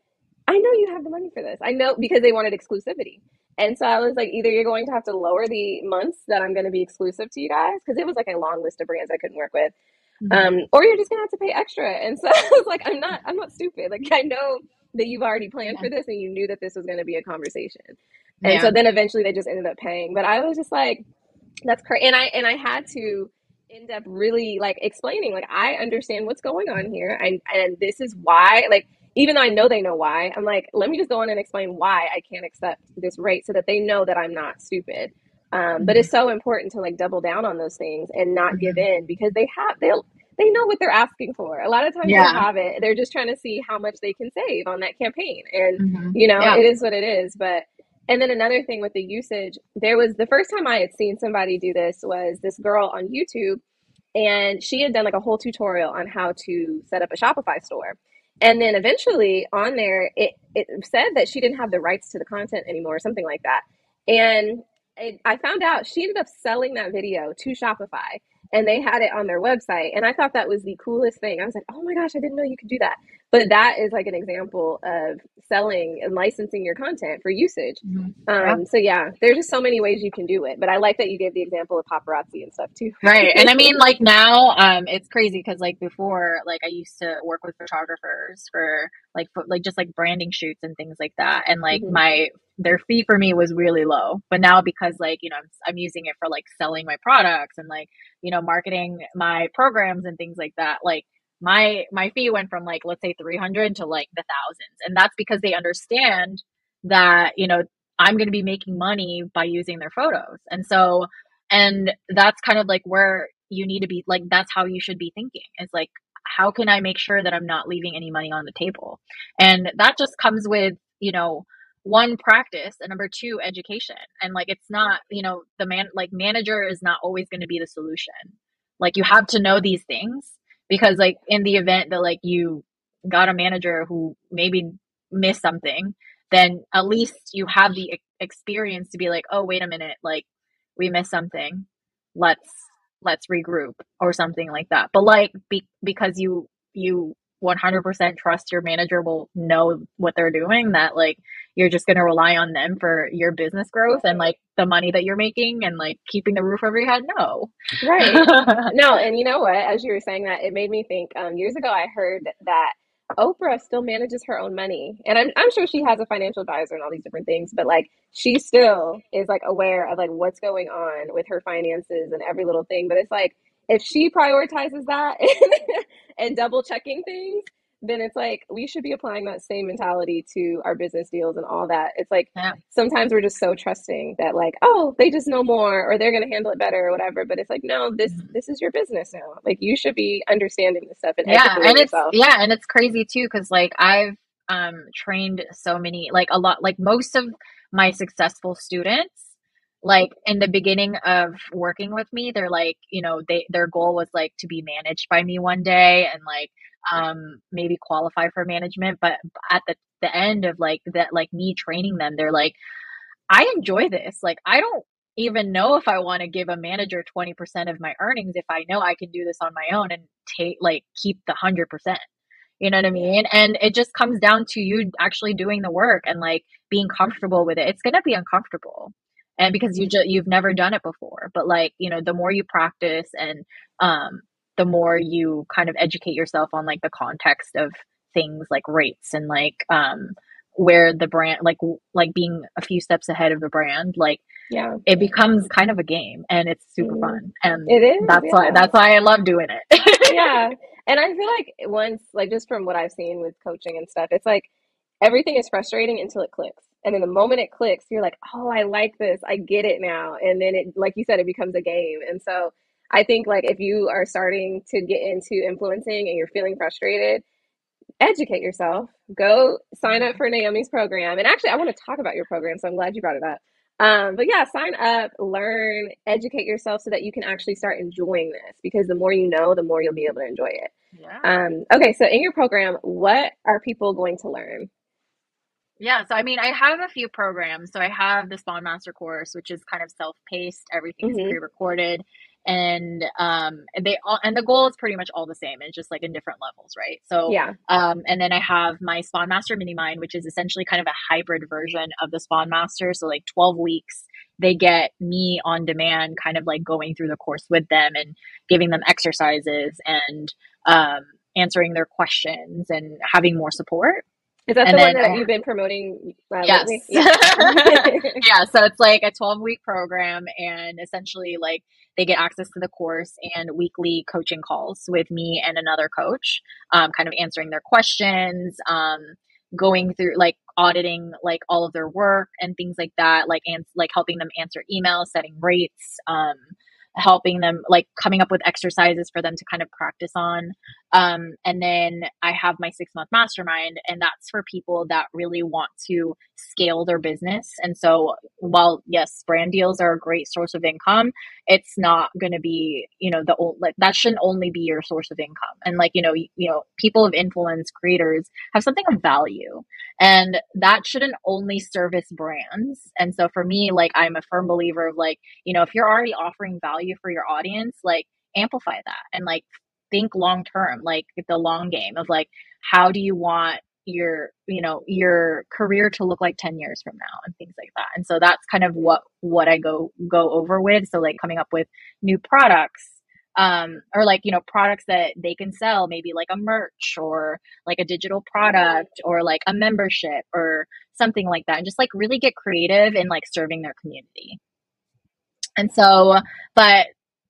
I know you have the money for this. I know because they wanted exclusivity. And so I was like, either you're going to have to lower the months that I'm going to be exclusive to you guys, because it was like a long list of brands I couldn't work with, mm-hmm. um, or you're just gonna have to pay extra. And so I was like, I'm not, I'm not stupid. Like I know that you've already planned yeah. for this and you knew that this was going to be a conversation. And yeah. so then eventually they just ended up paying. But I was just like, that's crazy. And I and I had to end up really like explaining like I understand what's going on here and and this is why like even though I know they know why, I'm like, let me just go on and explain why I can't accept this rate so that they know that I'm not stupid. Um, mm-hmm. But it's so important to like double down on those things and not mm-hmm. give in because they have they'll they know what they're asking for. A lot of times yeah. they have it. They're just trying to see how much they can save on that campaign. And mm-hmm. you know, yeah. it is what it is. But and then another thing with the usage, there was the first time I had seen somebody do this was this girl on YouTube, and she had done like a whole tutorial on how to set up a Shopify store. And then eventually on there, it, it said that she didn't have the rights to the content anymore, or something like that. And it, I found out she ended up selling that video to Shopify and they had it on their website. And I thought that was the coolest thing. I was like, oh my gosh, I didn't know you could do that. But that is like an example of selling and licensing your content for usage. Mm-hmm. Um, yeah. So yeah, there's just so many ways you can do it. But I like that you gave the example of paparazzi and stuff too. right. And I mean, like now, um, it's crazy because like before, like I used to work with photographers for like like just like branding shoots and things like that. And like mm-hmm. my their fee for me was really low. But now because like, you know, I'm, I'm using it for like selling my products and like, you know, marketing my programs and things like that, like my my fee went from like let's say 300 to like the thousands. And that's because they understand that, you know, I'm going to be making money by using their photos. And so and that's kind of like where you need to be like that's how you should be thinking. It's like how can I make sure that I'm not leaving any money on the table? And that just comes with, you know, one practice and number two education and like it's not you know the man like manager is not always going to be the solution like you have to know these things because like in the event that like you got a manager who maybe missed something then at least you have the experience to be like oh wait a minute like we missed something. Let's let's regroup or something like that. But like be, because you you 100% trust your manager will know what they're doing that like you're just going to rely on them for your business growth and like the money that you're making and like keeping the roof over your head? No. Right. No and you know what? As you were saying that it made me think um, years ago i heard that oprah still manages her own money and I'm, I'm sure she has a financial advisor and all these different things but like she still is like aware of like what's going on with her finances and every little thing but it's like if she prioritizes that and double checking things, then it's like we should be applying that same mentality to our business deals and all that. It's like yeah. sometimes we're just so trusting that like, oh, they just know more or they're going to handle it better or whatever. But it's like, no, this mm-hmm. this is your business now. Like you should be understanding this stuff and yeah, and yourself. it's yeah, and it's crazy too because like I've um trained so many like a lot like most of my successful students like in the beginning of working with me they're like you know they their goal was like to be managed by me one day and like um maybe qualify for management but at the the end of like that like me training them they're like i enjoy this. Like i don't even know if i want to give a manager 20% of my earnings if i know i can do this on my own and take like keep the 100% you know what i mean? And it just comes down to you actually doing the work and like being comfortable with it. It's going to be uncomfortable and because you just you've never done it before but like you know the more you practice and um the more you kind of educate yourself on like the context of things like rates and like um where the brand like like being a few steps ahead of the brand like yeah it becomes kind of a game and it's super mm-hmm. fun and it is that's yeah. why that's why i love doing it yeah and i feel like once like just from what i've seen with coaching and stuff it's like everything is frustrating until it clicks. And then the moment it clicks you're like oh i like this. I get it now. And then it like you said it becomes a game. And so i think like if you are starting to get into influencing and you're feeling frustrated educate yourself. Go sign up for naomi's program. And actually i want to talk about your program so i'm glad you brought it up. Um, but yeah sign up learn educate yourself so that you can actually start enjoying this because the more you know the more you'll be able to enjoy it. Yeah. um, okay so in your program what are people going to learn yeah, so I mean, I have a few programs. So I have the Sponmaster course, which is kind of self-paced. Everything's mm-hmm. pre-recorded, and um, they all and the goal is pretty much all the same. It's just like in different levels, right? So yeah. Um, and then I have my Sponmaster Mini Mind, which is essentially kind of a hybrid version of the Sponmaster. So like twelve weeks, they get me on demand, kind of like going through the course with them and giving them exercises and um, answering their questions and having more support. Is that and the then, one that you've been promoting? Uh, yes. Yeah. yeah. So it's like a 12 week program, and essentially, like, they get access to the course and weekly coaching calls with me and another coach, um, kind of answering their questions, um, going through like auditing like all of their work and things like that, like and like helping them answer emails, setting rates, um, helping them like coming up with exercises for them to kind of practice on um, and then i have my six month mastermind and that's for people that really want to scale their business. And so while yes brand deals are a great source of income it's not going to be you know the old like that shouldn't only be your source of income. And like you know you, you know people of influence creators have something of value. And that shouldn't only service brands. And so for me like i'm a firm believer of like you know if you're already offering value for your audience like amplify that and like think long term like the long game of like how do you want your you know your career to look like 10 years from now and things like that. And so that's kind of what what i go go over with. So like coming up with new products um or like you know products that they can sell maybe like a merch or like a digital product or like a membership or something like that and just like really get creative in like serving their community. And so but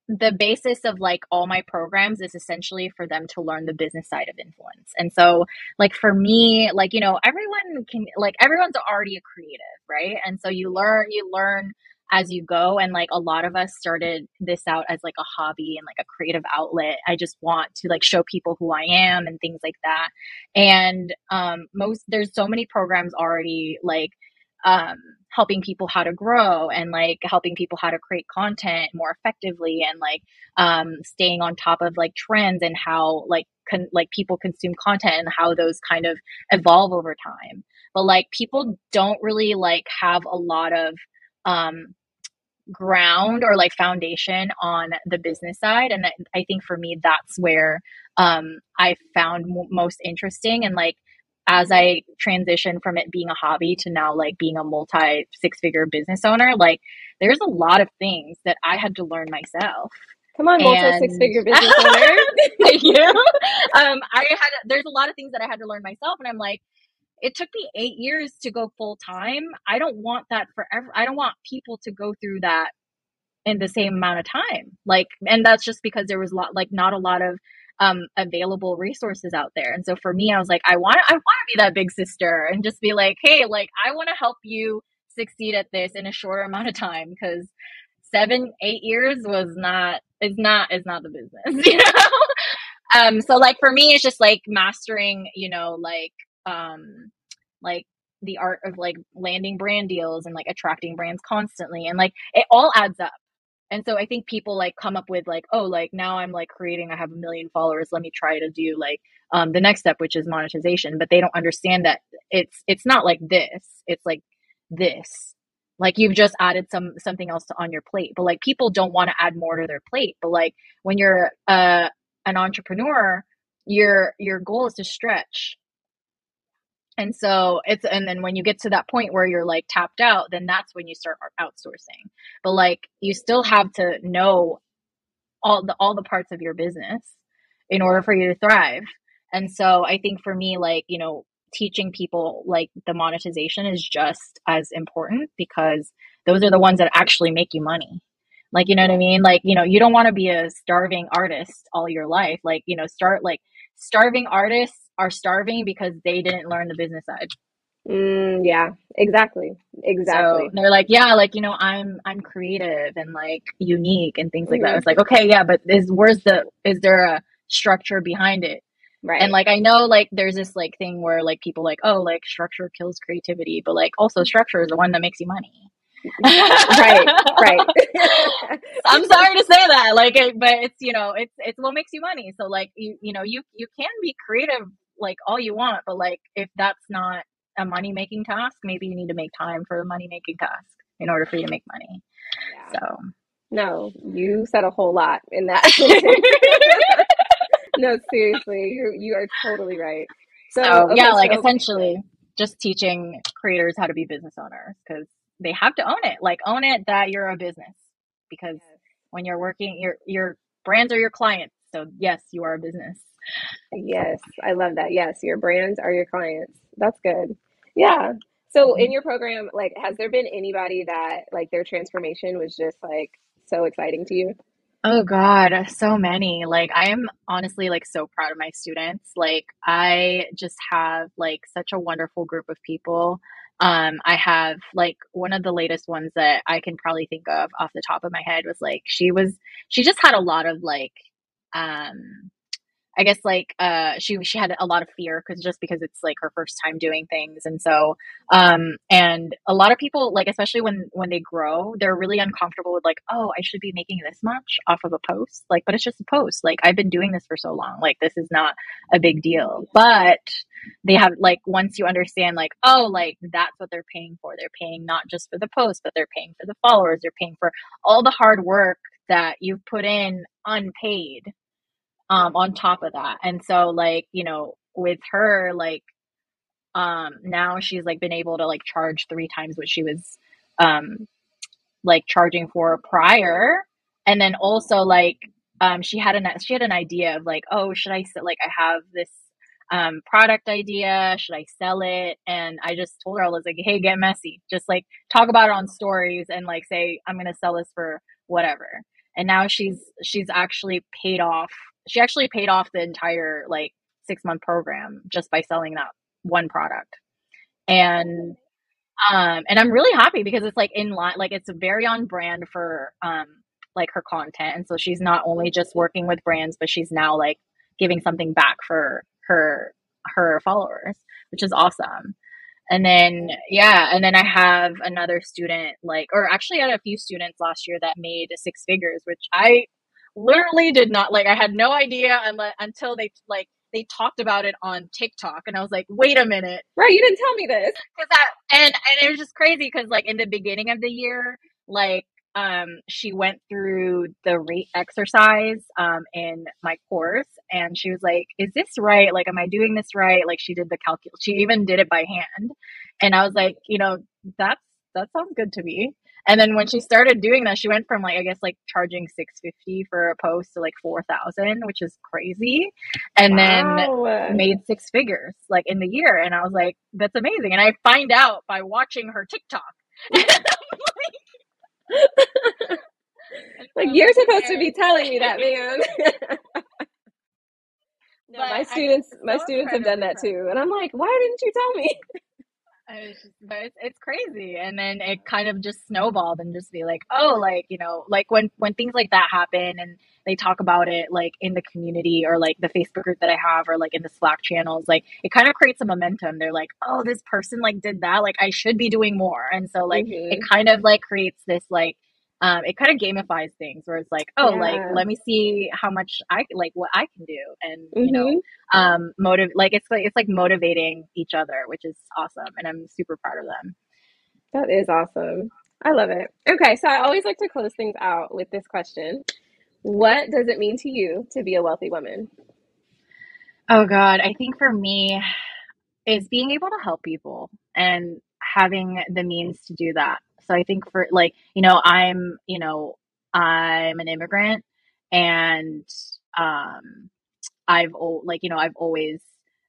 the basis of like all my programs is essentially for them to learn the business side of influence. And so like for me, like you know, everyone can like everyone's already a creative, right? And so you learn you learn as you go and like a lot of us started this out as like a hobby and like a creative outlet i just want to like show people who i am and things like that and um most there's so many programs already like um helping people how to grow and like helping people how to create content more effectively and like um, staying on top of like trends and how like con- like people consume content and how those kind of evolve over time. But like people don't really like have a lot of um, ground or like foundation on the business side. And i think for me that's where um, i found m- most interesting and like as I transition from it being a hobby to now like being a multi six figure business owner, like there's a lot of things that I had to learn myself. Come on, multi six figure business owner. Thank you. Um, I had there's a lot of things that I had to learn myself, and I'm like, it took me eight years to go full time. I don't want that forever. I don't want people to go through that in the same amount of time. Like, and that's just because there was a lot, like, not a lot of um, available resources out there. And so for me, I was like, I want I want to be that big sister and just be like, hey, like I want to help you succeed at this in a shorter amount of time because seven, eight years was not is not is not the business, you know. um, so like for me, it's just like mastering, you know, like um like the art of like landing brand deals and like attracting brands constantly and like it all adds up and so i think people like come up with like oh like now i'm like creating i have a million followers let me try to do like um, the next step which is monetization. But they don't understand that it's it's not like this it's like this. Like you've just added some something else to, on your plate. But like people don't want to add more to their plate. But like when you're uh, an entrepreneur your your goal is to stretch and so it's and then when you get to that point where you're like tapped out then that's when you start outsourcing. But like you still have to know all the all the parts of your business in order for you to thrive. And so i think for me like you know teaching people like the monetization is just as important because those are the ones that actually make you money. Like you know what i mean? Like you know you don't want to be a starving artist all your life. Like you know start like starving artists are starving because they didn't learn the business side. Mm, yeah, exactly, exactly. So they're like, yeah, like you know, I'm I'm creative and like unique and things like mm-hmm. that. It's like, okay, yeah, but is where's the is there a structure behind it? Right. And like I know like there's this like thing where like people like, oh, like structure kills creativity, but like also structure is the one that makes you money. right, right. I'm sorry to say that, like, but it's you know, it's it's what makes you money. So like you you know you you can be creative like all you want, but like if that's not a money making task, maybe you need to make time for a money making task in order for you to make money. Yeah. So no, you said a whole lot in that. no, seriously, you you are totally right. So, okay, yeah, like so, essentially just teaching creators how to be business owners because they have to own it. Like own it that you're a business because yes. when you're working, your your brands are your clients. So yes, you are a business. Yes, I love that. Yes, your brands are your clients. That's good. Yeah. So in mm-hmm. your program, like, has there been anybody that like their transformation was just like so exciting to you? Oh God, so many. Like I am honestly like so proud of my students. Like I just have like such a wonderful group of people. Um I have like one of the latest ones that I can probably think of off the top of my head was like she was she just had a lot of like um I guess like uh she she had a lot of fear because just because it's like her first time doing things and so um and a lot of people like especially when when they grow they're really uncomfortable with like oh I should be making this much off of a post? Like but it's just a post. Like I've been doing this for so long. Like this is not a big deal. But they have like once you understand like oh like that's what they're paying for. They're paying not just for the post but they're paying for the followers. They're paying for all the hard work that you've put in unpaid um on top of that. And so like you know with her like um now she's like been able to like charge three times what she was um like charging for prior. And then also like um she had an she had an idea of like oh should i like i have this um product idea. Should i sell it? And i just told her i was like hey get messy. Just like talk about it on stories and like say i'm gonna sell this for whatever. And now she's she's actually paid off she actually paid off the entire like six month program just by selling that one product. And um and I'm really happy because it's like in line like it's very on brand for um like her content. And so she's not only just working with brands, but she's now like giving something back for her her followers, which is awesome. And then yeah, and then I have another student like or actually I had a few students last year that made six figures, which I literally did not like i had no idea until they like they talked about it on tiktok and i was like wait a minute. Right you didn't tell me this. Because that and and it was just crazy because like in the beginning of the year like um she went through the rate exercise um in my course and she was like is this right? Like am i doing this right? Like she did the calculus she even did it by hand and i was like you know that's that sounds good to me and then when she started doing that, she went from like I guess like charging six fifty for a post to like four thousand, which is crazy. And wow. then made six figures like in the year. And I was like, that's amazing. And I find out by watching her TikTok. like, you're supposed to be telling me that, man. no, my students, my students have done that too, and I'm like, why didn't you tell me? It's, just, it's, it's crazy. And then it kind of just snowballed and just be like oh like you know like when when things like that happen and they talk about it like in the community or like the facebook group that i have or like in the slack channels like it kind of creates a momentum. They're like oh this person like did that. Like i should be doing more. And so like mm-hmm. it kind of like creates this like um, it kind of gamifies things where it's like, oh, yeah. like let me see how much I like what I can do, and mm-hmm. you know, mm-hmm. um, motive like it's like it's like motivating each other, which is awesome, and I'm super proud of them. That is awesome. I love it. Okay, so I always like to close things out with this question: What does it mean to you to be a wealthy woman? Oh God, I think for me, is being able to help people and having the means to do that so I think for like, you know, I'm, you know, I'm an immigrant and um I've like, you know, I've always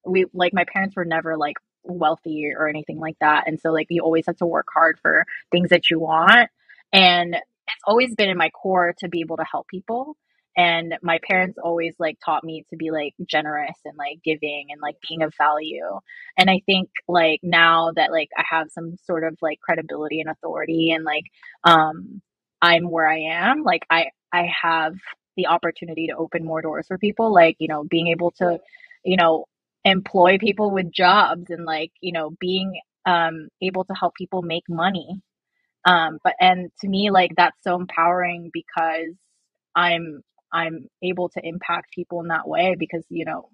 we like my parents were never like wealthy or anything like that. And so like you always have to work hard for things that you want. And it's always been in my core to be able to help people and my parents always like taught me to be like generous and like giving and like being of value. And i think like now that like i have some sort of like credibility and authority and like um i'm where i am like i i have the opportunity to open more doors for people like you know being able to you know employ people with jobs and like you know being um able to help people make money. Um but and to me like that's so empowering because i'm I'm able to impact people in that way because, you know,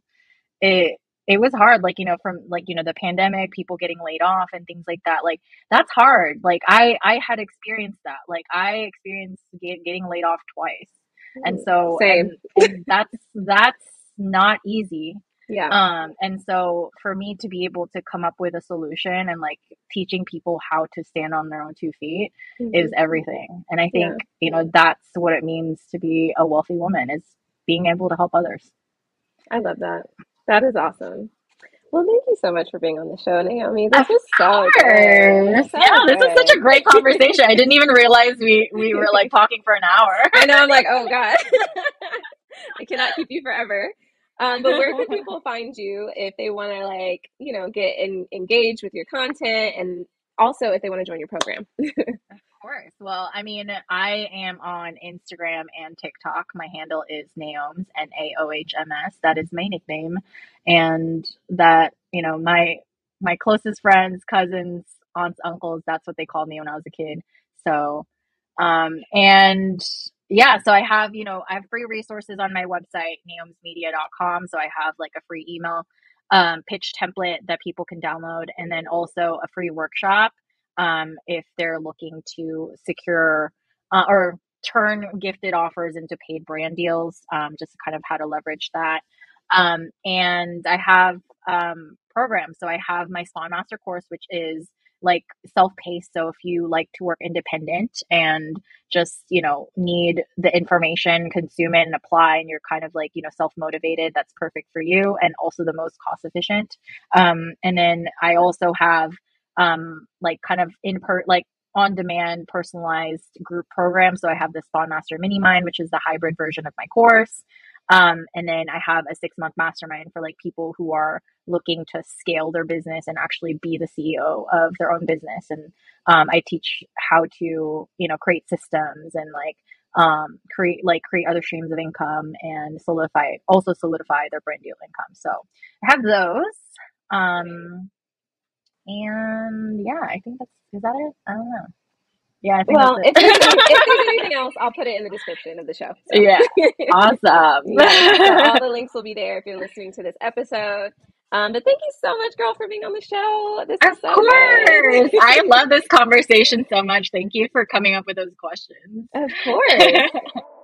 it it was hard like you know from like you know the pandemic people getting laid off and things like that like that's hard. Like i i had experienced that. Like i experienced get, getting laid off twice. And so and, and that's that's not easy yeah. Um, and so for me to be able to come up with a solution and like teaching people how to stand on their own two feet mm-hmm. is everything. And I think, yeah. you know, that's what it means to be a wealthy woman is being able to help others. I love that. That is awesome. Well, thank you so much for being on the show, Naomi. This was so good. So yeah, good. this is such a great conversation. I didn't even realize we we were like talking for an hour. I know. I'm like, oh god, I cannot keep you forever. Um, but where can people find you if they want to like, you know, get in, engaged with your content and also if they want to join your program? of course. Well, I mean, I am on Instagram and TikTok. My handle is Naohms, N A O H M S. That is my nickname. And that, you know, my my closest friends, cousins, aunts, uncles, that's what they called me when I was a kid. So um and yeah, so I have, you know, I have free resources on my website, naohmsmedia.com. So I have like a free email um, pitch template that people can download, and then also a free workshop um, if they're looking to secure uh, or turn gifted offers into paid brand deals, um, just kind of how to leverage that. Um, and I have um, programs. So I have my Sponmaster course, which is like self-paced so if you like to work independent and just you know need the information consume it and apply and you're kind of like you know self-motivated that's perfect for you and also the most cost efficient um, and then i also have um, like kind of in per like on demand personalized group program. So i have the sponmaster mini mind which is the hybrid version of my course um, and then I have a six month mastermind for like people who are looking to scale their business and actually be the CEO of their own business. And um, I teach how to, you know, create systems and like um, create like create other streams of income and solidify also solidify their brand deal income. So I have those. Um, and yeah, I think that's is that it? I don't know. Yeah, I think well, if there's, if there's, anything else, I'll put it in the description of the show. So. Yeah, awesome. yeah, so all the links will be there if you're listening to this episode. Um, but thank you so much, girl, for being on the show. This of is so course. I love this conversation so much. Thank you for coming up with those questions. Of course.